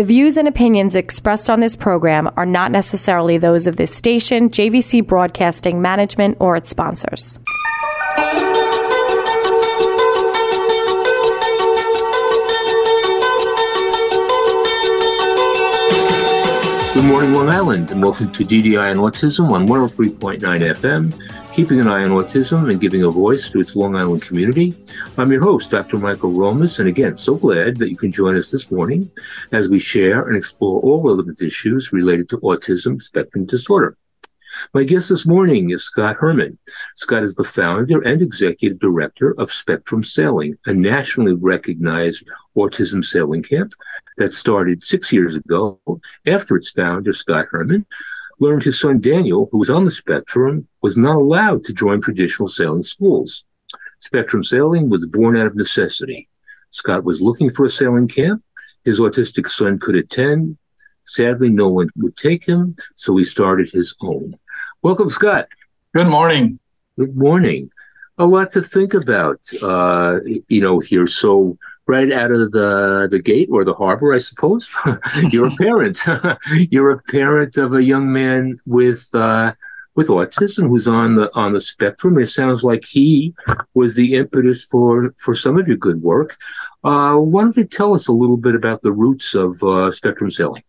The views and opinions expressed on this program are not necessarily those of this station, JVC Broadcasting Management, or its sponsors. Good morning, Long Island, and welcome to DDI and Autism on 103.9 FM, keeping an eye on autism and giving a voice to its Long Island community. I'm your host, Dr. Michael Romas, and again, so glad that you can join us this morning as we share and explore all relevant issues related to autism spectrum disorder. My guest this morning is Scott Herman. Scott is the founder and executive director of Spectrum Sailing, a nationally recognized autism sailing camp that started six years ago after its founder, Scott Herman, learned his son Daniel, who was on the spectrum, was not allowed to join traditional sailing schools. Spectrum Sailing was born out of necessity. Scott was looking for a sailing camp his autistic son could attend, Sadly, no one would take him, so he started his own. Welcome, Scott. Good morning. Good morning. A lot to think about, uh, you know, here. So, right out of the the gate or the harbor, I suppose, you're a parent. you're a parent of a young man with uh, with autism who's on the on the spectrum. It sounds like he was the impetus for for some of your good work. Uh, why don't you tell us a little bit about the roots of uh, spectrum sailing?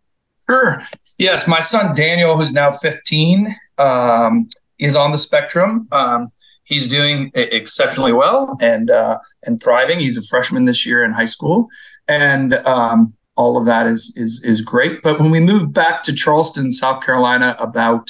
Sure. Yes, my son Daniel, who's now 15, um, is on the spectrum. Um, he's doing exceptionally well and uh, and thriving. He's a freshman this year in high school, and um, all of that is is is great. But when we moved back to Charleston, South Carolina, about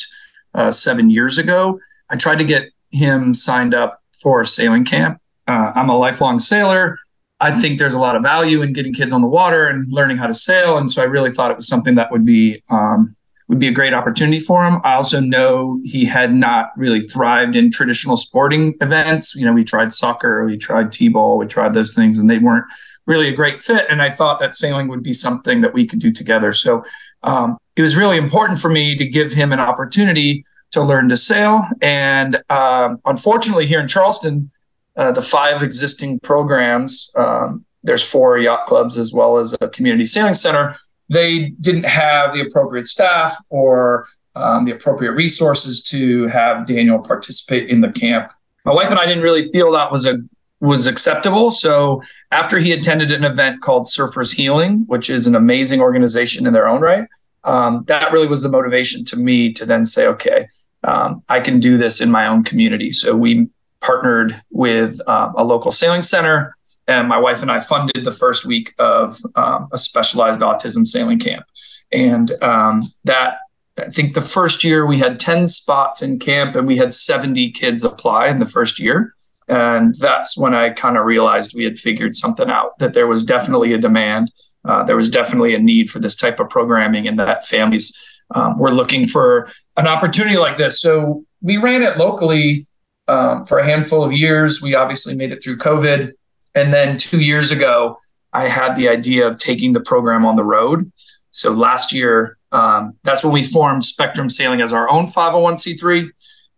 uh, seven years ago, I tried to get him signed up for a sailing camp. Uh, I'm a lifelong sailor. I think there's a lot of value in getting kids on the water and learning how to sail, and so I really thought it was something that would be um, would be a great opportunity for him. I also know he had not really thrived in traditional sporting events. You know, we tried soccer, we tried t-ball, we tried those things, and they weren't really a great fit. And I thought that sailing would be something that we could do together. So um, it was really important for me to give him an opportunity to learn to sail. And um, unfortunately, here in Charleston, uh, the five existing programs, um, there's four yacht clubs as well as a community sailing center. They didn't have the appropriate staff or um, the appropriate resources to have Daniel participate in the camp. My wife and I didn't really feel that was a was acceptable. So after he attended an event called Surfers Healing, which is an amazing organization in their own right, um, that really was the motivation to me to then say, okay, um, I can do this in my own community. So we partnered with um, a local sailing center, and my wife and I funded the first week of um, a specialized autism sailing camp. And um, that, I think the first year we had 10 spots in camp and we had 70 kids apply in the first year. And that's when I kind of realized we had figured something out, that there was definitely a demand. Uh, there was definitely a need for this type of programming, and that families um, were looking for an opportunity like this. So we ran it locally um, for a handful of years. We obviously made it through COVID. And then two years ago, I had the idea of taking the program on the road. So last year, um, that's when we formed Spectrum Sailing as our own 501c3.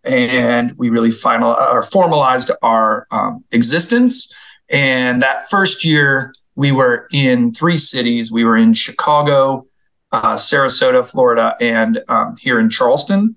And we really final or formalized our um, existence. And that first year, we were in three cities. We were in Chicago, uh, Sarasota, Florida, and um, here in Charleston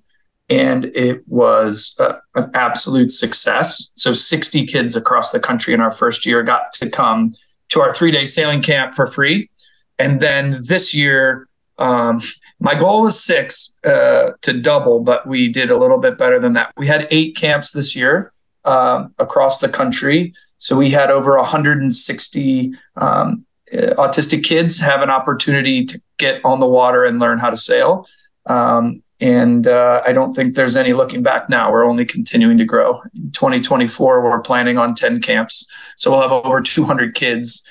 and it was uh, an absolute success. So 60 kids across the country in our first year got to come to our three day sailing camp for free. And then this year, um, my goal was six uh, to double, but we did a little bit better than that. We had eight camps this year um, across the country. So we had over 160 um, uh, autistic kids have an opportunity to get on the water and learn how to sail. Um, and uh, I don't think there's any looking back now. We're only continuing to grow. In 2024, we're planning on 10 camps. So we'll have over 200 kids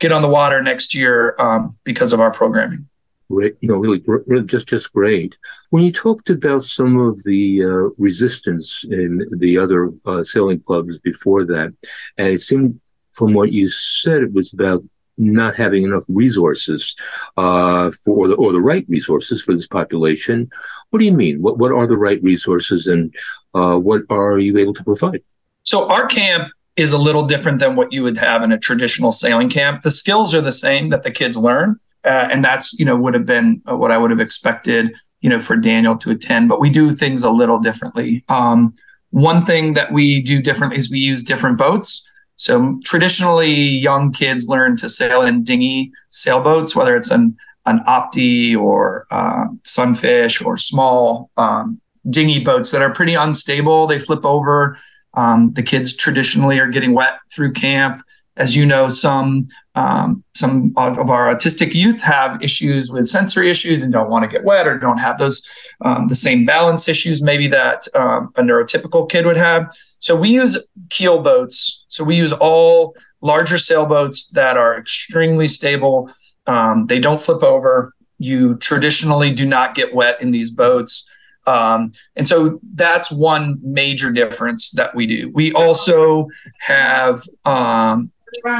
get on the water next year um, because of our programming. Great, you know, really, really just just great. When you talked about some of the uh, resistance in the other uh, sailing clubs before that, and it seemed from what you said, it was about not having enough resources uh, for the, or the right resources for this population. What do you mean? What what are the right resources, and uh, what are you able to provide? So our camp is a little different than what you would have in a traditional sailing camp. The skills are the same that the kids learn, uh, and that's you know would have been uh, what I would have expected you know for Daniel to attend. But we do things a little differently. Um, one thing that we do differently is we use different boats. So traditionally, young kids learn to sail in dinghy sailboats, whether it's an an opti or uh, sunfish or small um, dinghy boats that are pretty unstable. They flip over. Um, the kids traditionally are getting wet through camp as you know, some um, some of our autistic youth have issues with sensory issues and don't want to get wet or don't have those um, the same balance issues maybe that um, a neurotypical kid would have. So we use keel boats. So we use all larger sailboats that are extremely stable. Um, they don't flip over. You traditionally do not get wet in these boats. Um, and so that's one major difference that we do. We also have um,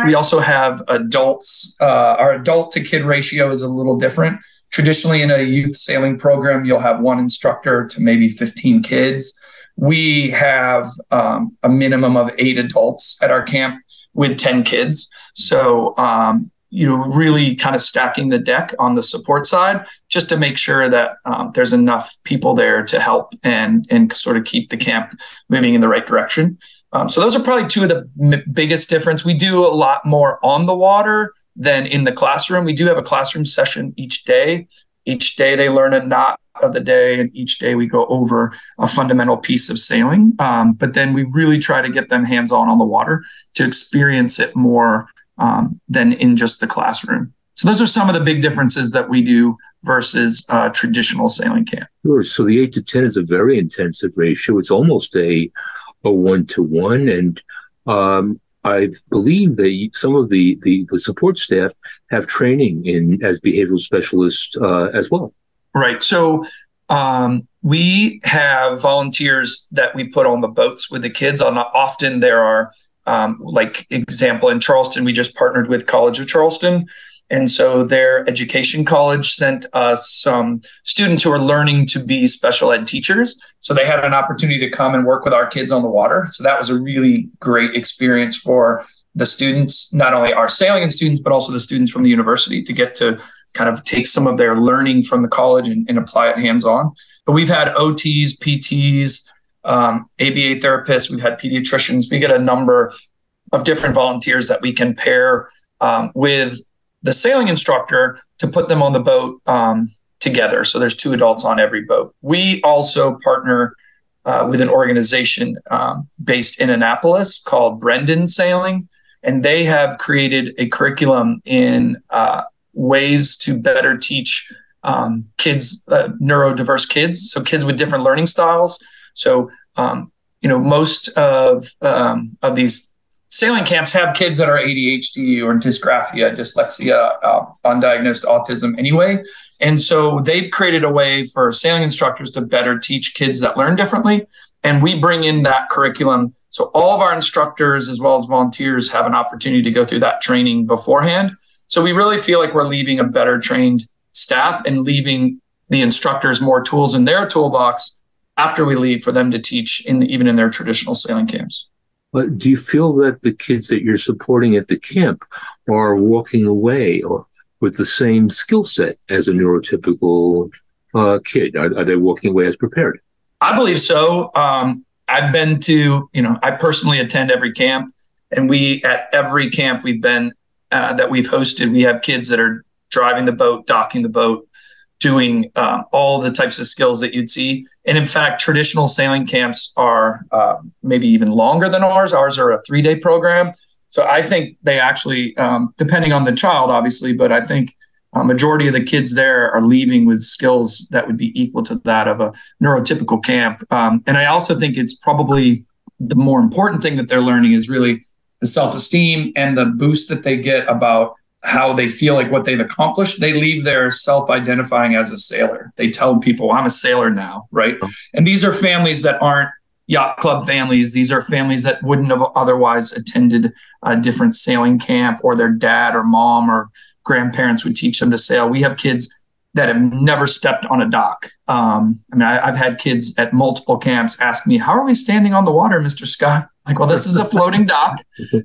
we also have adults. Uh, our adult to kid ratio is a little different. Traditionally, in a youth sailing program, you'll have one instructor to maybe 15 kids. We have um, a minimum of eight adults at our camp with 10 kids. So, um, you know, really kind of stacking the deck on the support side just to make sure that um, there's enough people there to help and and sort of keep the camp moving in the right direction. Um, so those are probably two of the m- biggest difference. We do a lot more on the water than in the classroom. We do have a classroom session each day. Each day they learn a knot of the day, and each day we go over a fundamental piece of sailing. Um, but then we really try to get them hands on on the water to experience it more um, than in just the classroom. So those are some of the big differences that we do versus uh, traditional sailing camp. Sure. So the eight to ten is a very intensive ratio. It's almost a a one to one. And um, I believe that some of the, the, the, support staff have training in as behavioral specialists uh, as well. Right. So um, we have volunteers that we put on the boats with the kids. On often there are um, like example in Charleston, we just partnered with College of Charleston and so their education college sent us some students who are learning to be special ed teachers. So they had an opportunity to come and work with our kids on the water. So that was a really great experience for the students, not only our sailing students, but also the students from the university to get to kind of take some of their learning from the college and, and apply it hands on. But we've had OTs, PTs, um, ABA therapists, we've had pediatricians. We get a number of different volunteers that we can pair um, with the sailing instructor to put them on the boat um, together. So there's two adults on every boat. We also partner uh, with an organization um, based in Annapolis called Brendan Sailing, and they have created a curriculum in uh, ways to better teach um, kids, uh, neurodiverse kids, so kids with different learning styles. So um, you know, most of um, of these sailing camps have kids that are ADHD or dysgraphia, dyslexia, uh, undiagnosed autism anyway. And so they've created a way for sailing instructors to better teach kids that learn differently. And we bring in that curriculum. So all of our instructors, as well as volunteers, have an opportunity to go through that training beforehand. So we really feel like we're leaving a better trained staff and leaving the instructors more tools in their toolbox after we leave for them to teach in even in their traditional sailing camps. But do you feel that the kids that you're supporting at the camp are walking away or with the same skill set as a neurotypical uh, kid? Are, are, they walking away as prepared? I believe so. Um, I've been to, you know, I personally attend every camp, and we at every camp we've been uh, that we've hosted, we have kids that are driving the boat, docking the boat, doing um, all the types of skills that you'd see. And in fact, traditional sailing camps are uh, maybe even longer than ours. Ours are a three day program. So I think they actually, um, depending on the child, obviously, but I think a majority of the kids there are leaving with skills that would be equal to that of a neurotypical camp. Um, and I also think it's probably the more important thing that they're learning is really the self esteem and the boost that they get about how they feel like what they've accomplished, they leave there self identifying as a sailor. They tell people, I'm a sailor now, right? Oh. And these are families that aren't yacht club families. These are families that wouldn't have otherwise attended a different sailing camp, or their dad or mom or grandparents would teach them to sail. We have kids that have never stepped on a dock. Um, I mean, I, have had kids at multiple camps ask me, How are we standing on the water, Mr. Scott? Like, well, this is a floating dock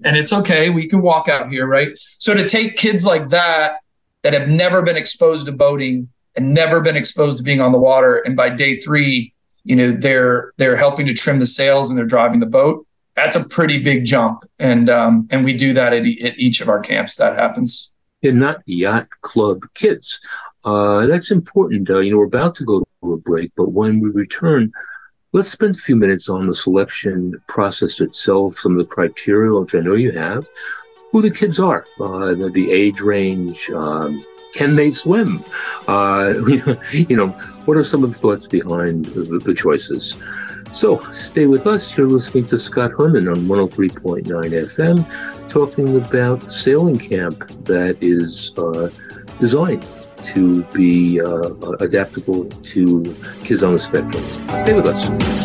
and it's okay. We can walk out here, right? So to take kids like that that have never been exposed to boating and never been exposed to being on the water. And by day three, you know, they're they're helping to trim the sails and they're driving the boat. That's a pretty big jump, and um, and we do that at, e- at each of our camps. That happens. And not yacht club kids. Uh, that's important. Uh, you know, we're about to go to a break, but when we return, let's spend a few minutes on the selection process itself, some of the criteria, which I know you have, who the kids are, uh, the, the, age range, um, can they swim? Uh, you know, what are some of the thoughts behind the, the choices? So stay with us. You're listening to Scott Herman on 103.9 FM, talking about sailing camp that is uh, designed to be uh, adaptable to kids on the spectrum. Stay with us.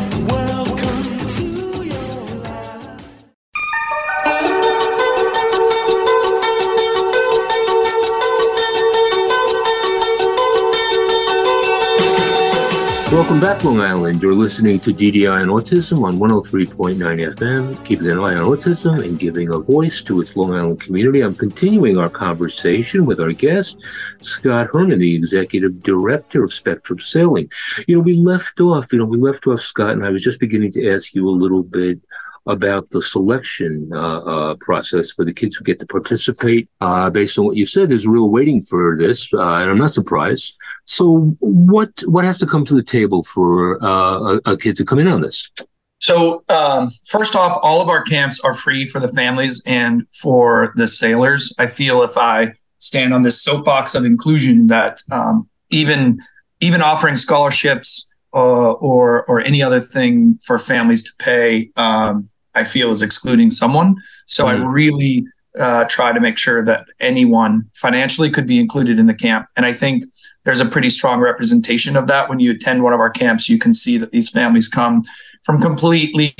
Welcome back, Long Island. You're listening to DDI and Autism on 103.9 FM, keeping an eye on autism and giving a voice to its Long Island community. I'm continuing our conversation with our guest, Scott Herman, the Executive Director of Spectrum Sailing. You know, we left off, you know, we left off, Scott, and I was just beginning to ask you a little bit about the selection uh, uh, process for the kids who get to participate. Uh, based on what you said, there's real waiting for this, uh, and I'm not surprised. So, what what has to come to the table for uh, a, a, kid to come in on this? So, um, first off, all of our camps are free for the families and for the sailors. I feel if I stand on this soapbox of inclusion, that um, even even offering scholarships uh, or or any other thing for families to pay um, I feel is excluding someone. So mm-hmm. I really uh, try to make sure that anyone financially could be included in the camp. And I think there's a pretty strong representation of that. When you attend one of our camps, you can see that these families come from completely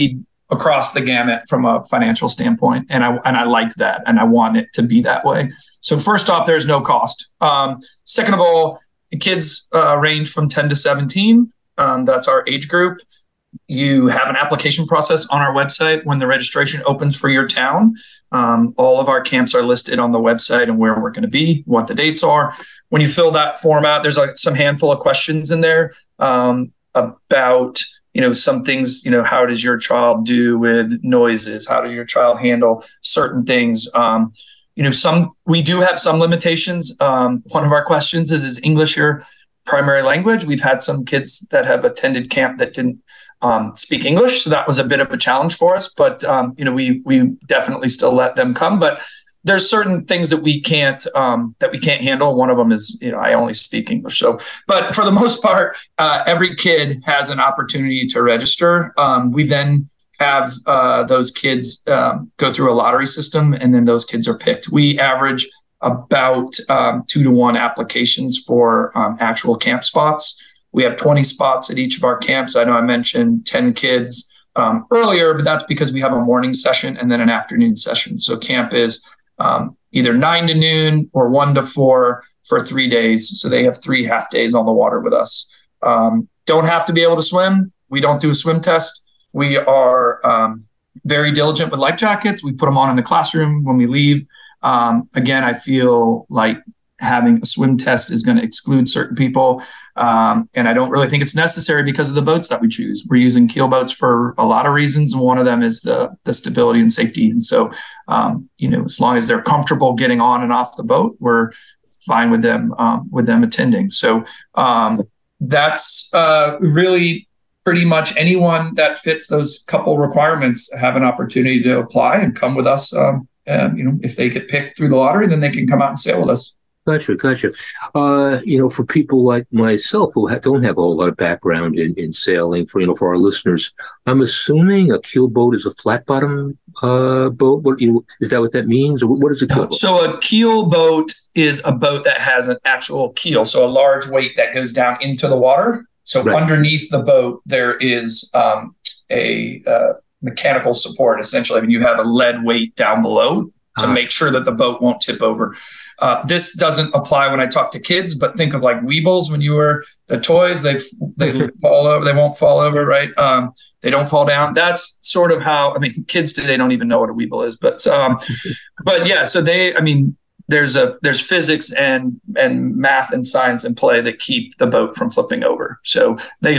across the gamut from a financial standpoint. And I and I like that, and I want it to be that way. So first off, there's no cost. Um, second of all, kids uh, range from 10 to 17. Um, that's our age group you have an application process on our website when the registration opens for your town. Um, all of our camps are listed on the website and where we're going to be, what the dates are. When you fill that form out, there's like some handful of questions in there um, about you know some things you know how does your child do with noises how does your child handle certain things um, you know some we do have some limitations um, one of our questions is is english your primary language we've had some kids that have attended camp that didn't um, speak English, so that was a bit of a challenge for us. But um, you know, we we definitely still let them come. But there's certain things that we can't um, that we can't handle. One of them is you know I only speak English. So, but for the most part, uh, every kid has an opportunity to register. Um, we then have uh, those kids um, go through a lottery system, and then those kids are picked. We average about um, two to one applications for actual camp spots. We have 20 spots at each of our camps. I know I mentioned 10 kids um, earlier, but that's because we have a morning session and then an afternoon session. So camp is um, either nine to noon or one to four for three days. So they have three half days on the water with us. Um, don't have to be able to swim. We don't do a swim test. We are um, very diligent with life jackets. We put them on in the classroom when we leave. Um, again, I feel like having a swim test is going to exclude certain people. Um, and I don't really think it's necessary because of the boats that we choose. We're using keel boats for a lot of reasons, and one of them is the the stability and safety. And so, um, you know, as long as they're comfortable getting on and off the boat, we're fine with them um, with them attending. So um, that's uh, really pretty much anyone that fits those couple requirements have an opportunity to apply and come with us. Um, you know, if they get picked through the lottery, then they can come out and sail with us. Gotcha, gotcha. Uh, you know, for people like myself who ha- don't have a whole lot of background in, in sailing, for you know, for our listeners, I'm assuming a keel boat is a flat bottom uh, boat. What you know, is that what that means, or what is a keel boat? So a keel boat is a boat that has an actual keel, so a large weight that goes down into the water. So right. underneath the boat, there is um, a uh, mechanical support. Essentially, I mean, you have a lead weight down below to uh-huh. make sure that the boat won't tip over. Uh, this doesn't apply when I talk to kids, but think of like Weebles when you were the toys. They they fall over. They won't fall over, right? Um, they don't fall down. That's sort of how I mean, kids today don't even know what a Weeble is, but um, but yeah. So they, I mean, there's a there's physics and and math and science in play that keep the boat from flipping over. So they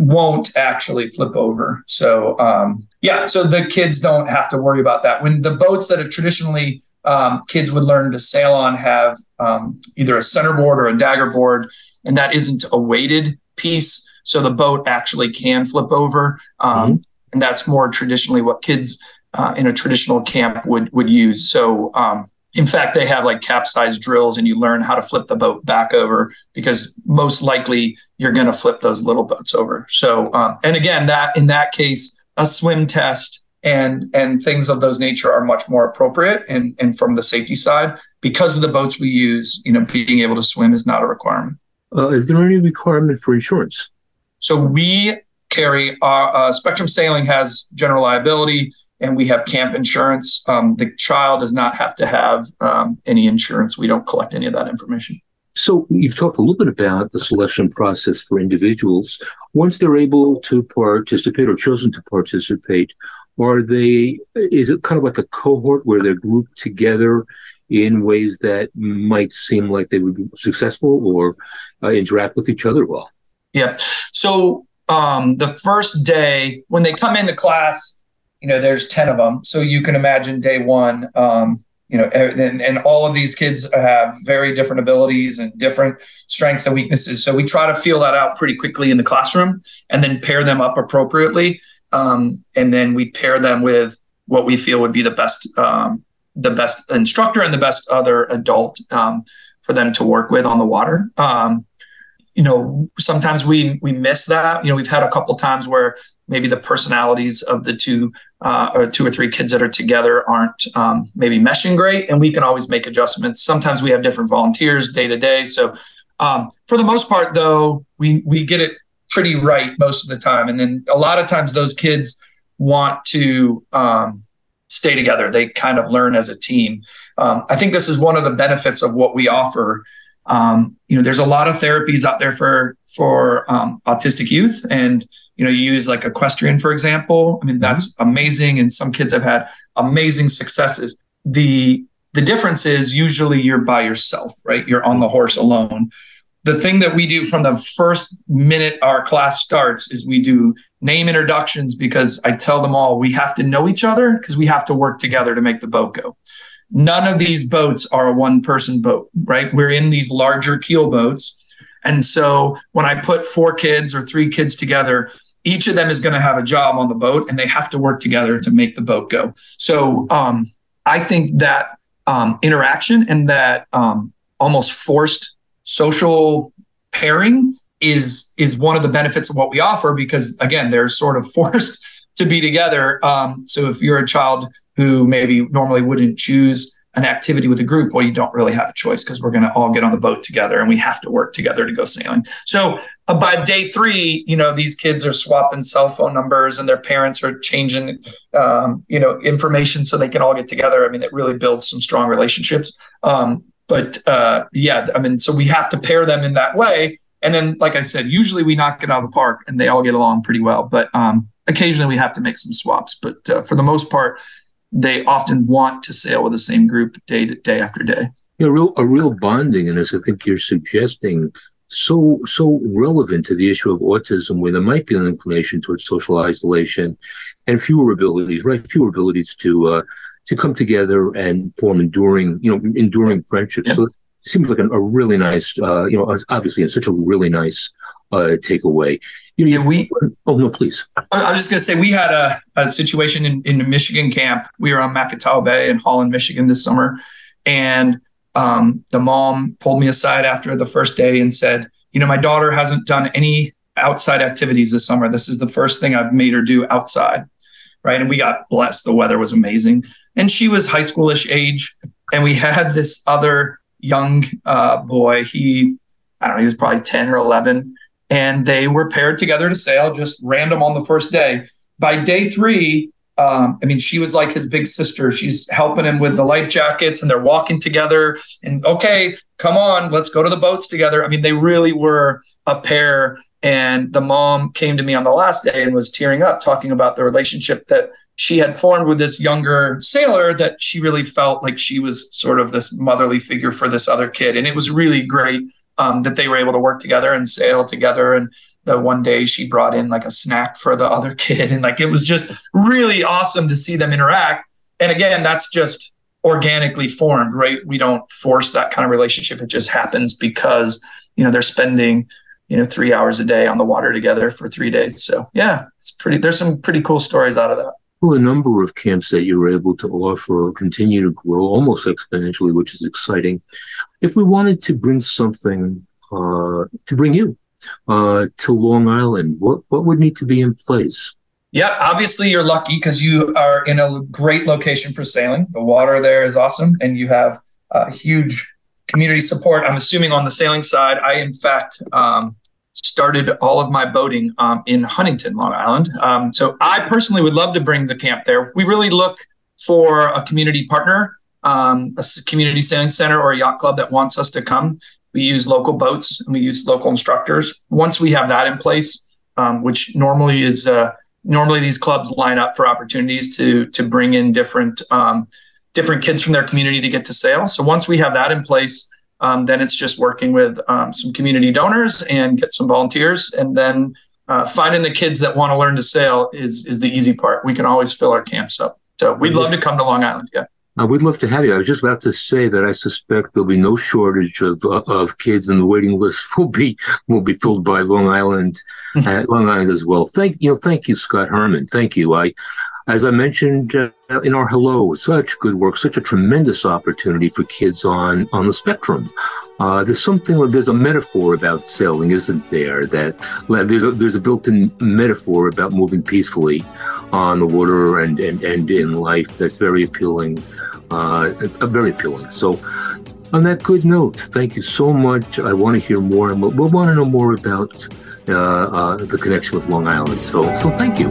won't actually flip over. So um, yeah, so the kids don't have to worry about that. When the boats that are traditionally um, kids would learn to sail on have um, either a centerboard or a dagger board, and that isn't a weighted piece. So the boat actually can flip over, um, mm-hmm. and that's more traditionally what kids uh, in a traditional camp would would use. So um, in fact, they have like capsize drills and you learn how to flip the boat back over because most likely you're going to flip those little boats over. So, um, and again, that in that case, a swim test and and things of those nature are much more appropriate and and from the safety side because of the boats we use, you know, being able to swim is not a requirement. Uh, is there any requirement for insurance? So we carry our uh, Spectrum Sailing has general liability and we have camp insurance. Um, the child does not have to have um, any insurance. We don't collect any of that information. So you've talked a little bit about the selection process for individuals. Once they're able to participate or chosen to participate, are they? Is it kind of like a cohort where they're grouped together in ways that might seem like they would be successful or uh, interact with each other well? Yeah. So um, the first day when they come into class, you know, there's 10 of them. So you can imagine day one, um, you know, and, and all of these kids have very different abilities and different strengths and weaknesses. So we try to feel that out pretty quickly in the classroom and then pair them up appropriately. Um, and then we pair them with what we feel would be the best, um, the best instructor and the best other adult um, for them to work with on the water. Um, you know, sometimes we we miss that. You know, we've had a couple times where maybe the personalities of the two uh, or two or three kids that are together aren't um, maybe meshing great, and we can always make adjustments. Sometimes we have different volunteers day to day, so um, for the most part, though, we we get it pretty right most of the time, and then a lot of times those kids want to um, stay together. They kind of learn as a team. Um, I think this is one of the benefits of what we offer um, you know, there's a lot of therapies out there for for um, autistic youth, and you know, you use like equestrian, for example. I mean, that's mm-hmm. amazing, and some kids have had amazing successes. The the difference is usually you're by yourself, right? You're on the horse alone. The thing that we do from the first minute our class starts is we do name introductions because I tell them all we have to know each other because we have to work together to make the boat go none of these boats are a one person boat, right? We're in these larger keel boats. And so when I put four kids or three kids together, each of them is going to have a job on the boat and they have to work together to make the boat go. So um, I think that um, interaction and that um, almost forced social pairing is is one of the benefits of what we offer because again they're sort of forced to be together. Um, so if you're a child who maybe normally wouldn't choose an activity with a group, well, you don't really have a choice because we're going to all get on the boat together and we have to work together to go sailing. So uh, by day three, you know, these kids are swapping cell phone numbers and their parents are changing, um, you know, information so they can all get together. I mean, it really builds some strong relationships. Um, but uh, yeah, I mean, so we have to pair them in that way. And then, like I said, usually we knock it out of the park and they all get along pretty well. But um, occasionally we have to make some swaps. But uh, for the most part, they often want to sail with the same group day to day after day. You know, real, a real bonding, and as I think you're suggesting, so so relevant to the issue of autism, where there might be an inclination towards social isolation and fewer abilities, right? Fewer abilities to uh, to come together and form enduring, you know, enduring friendships. So it seems like a, a really nice, uh, you know, obviously, it's such a really nice uh, takeaway. You know, yeah, we. Oh no, please. I was just going to say we had a, a situation in in Michigan camp. We were on Macatawa Bay in Holland, Michigan this summer, and um, the mom pulled me aside after the first day and said, "You know, my daughter hasn't done any outside activities this summer. This is the first thing I've made her do outside." Right, and we got blessed. The weather was amazing, and she was high schoolish age, and we had this other young uh, boy. He, I don't know, he was probably ten or eleven and they were paired together to sail, just random on the first day. By day three, um, I mean, she was like his big sister. She's helping him with the life jackets, and they're walking together. And okay, come on, let's go to the boats together. I mean, they really were a pair And the mom came to me on the last day and was tearing up, talking about the relationship that she had formed with this younger sailor that she really felt like she was sort of this motherly figure for this other kid. And it was really great um, that they were able to work together and sail together. And the one day she brought in like a snack for the other kid. And like it was just really awesome to see them interact. And again, that's just organically formed, right? We don't force that kind of relationship. It just happens because, you know, they're spending, you know, three hours a day on the water together for three days. So yeah, it's pretty, there's some pretty cool stories out of that. Well, the number of camps that you're able to offer continue to grow almost exponentially, which is exciting. If we wanted to bring something uh, to bring you uh, to Long Island, what what would need to be in place? Yeah, obviously you're lucky because you are in a great location for sailing. The water there is awesome, and you have uh, huge community support. I'm assuming on the sailing side, I in fact um, started all of my boating um, in Huntington, Long Island. Um, so I personally would love to bring the camp there. We really look for a community partner, um, a community sailing center or a yacht club that wants us to come. We use local boats and we use local instructors. Once we have that in place, um, which normally is uh, normally these clubs line up for opportunities to to bring in different um, different kids from their community to get to sail. So once we have that in place, um, then it's just working with um, some community donors and get some volunteers, and then uh, finding the kids that want to learn to sail is is the easy part. We can always fill our camps up. So we'd love to come to Long Island. Yeah. Uh, we'd love to have you. I was just about to say that I suspect there'll be no shortage of uh, of kids, and the waiting list will be will be filled by Long Island, uh, Long Island as well. Thank you know, thank you, Scott Herman. Thank you. I as I mentioned uh, in our hello, such good work, such a tremendous opportunity for kids on on the spectrum. Uh, there's something, there's a metaphor about sailing, isn't there? That there's a, there's a built-in metaphor about moving peacefully on the water and and, and in life that's very appealing, uh, very appealing. So. On that good note, thank you so much. I want to hear more, and we'll, we'll want to know more about uh, uh, the connection with Long Island. So, so thank you.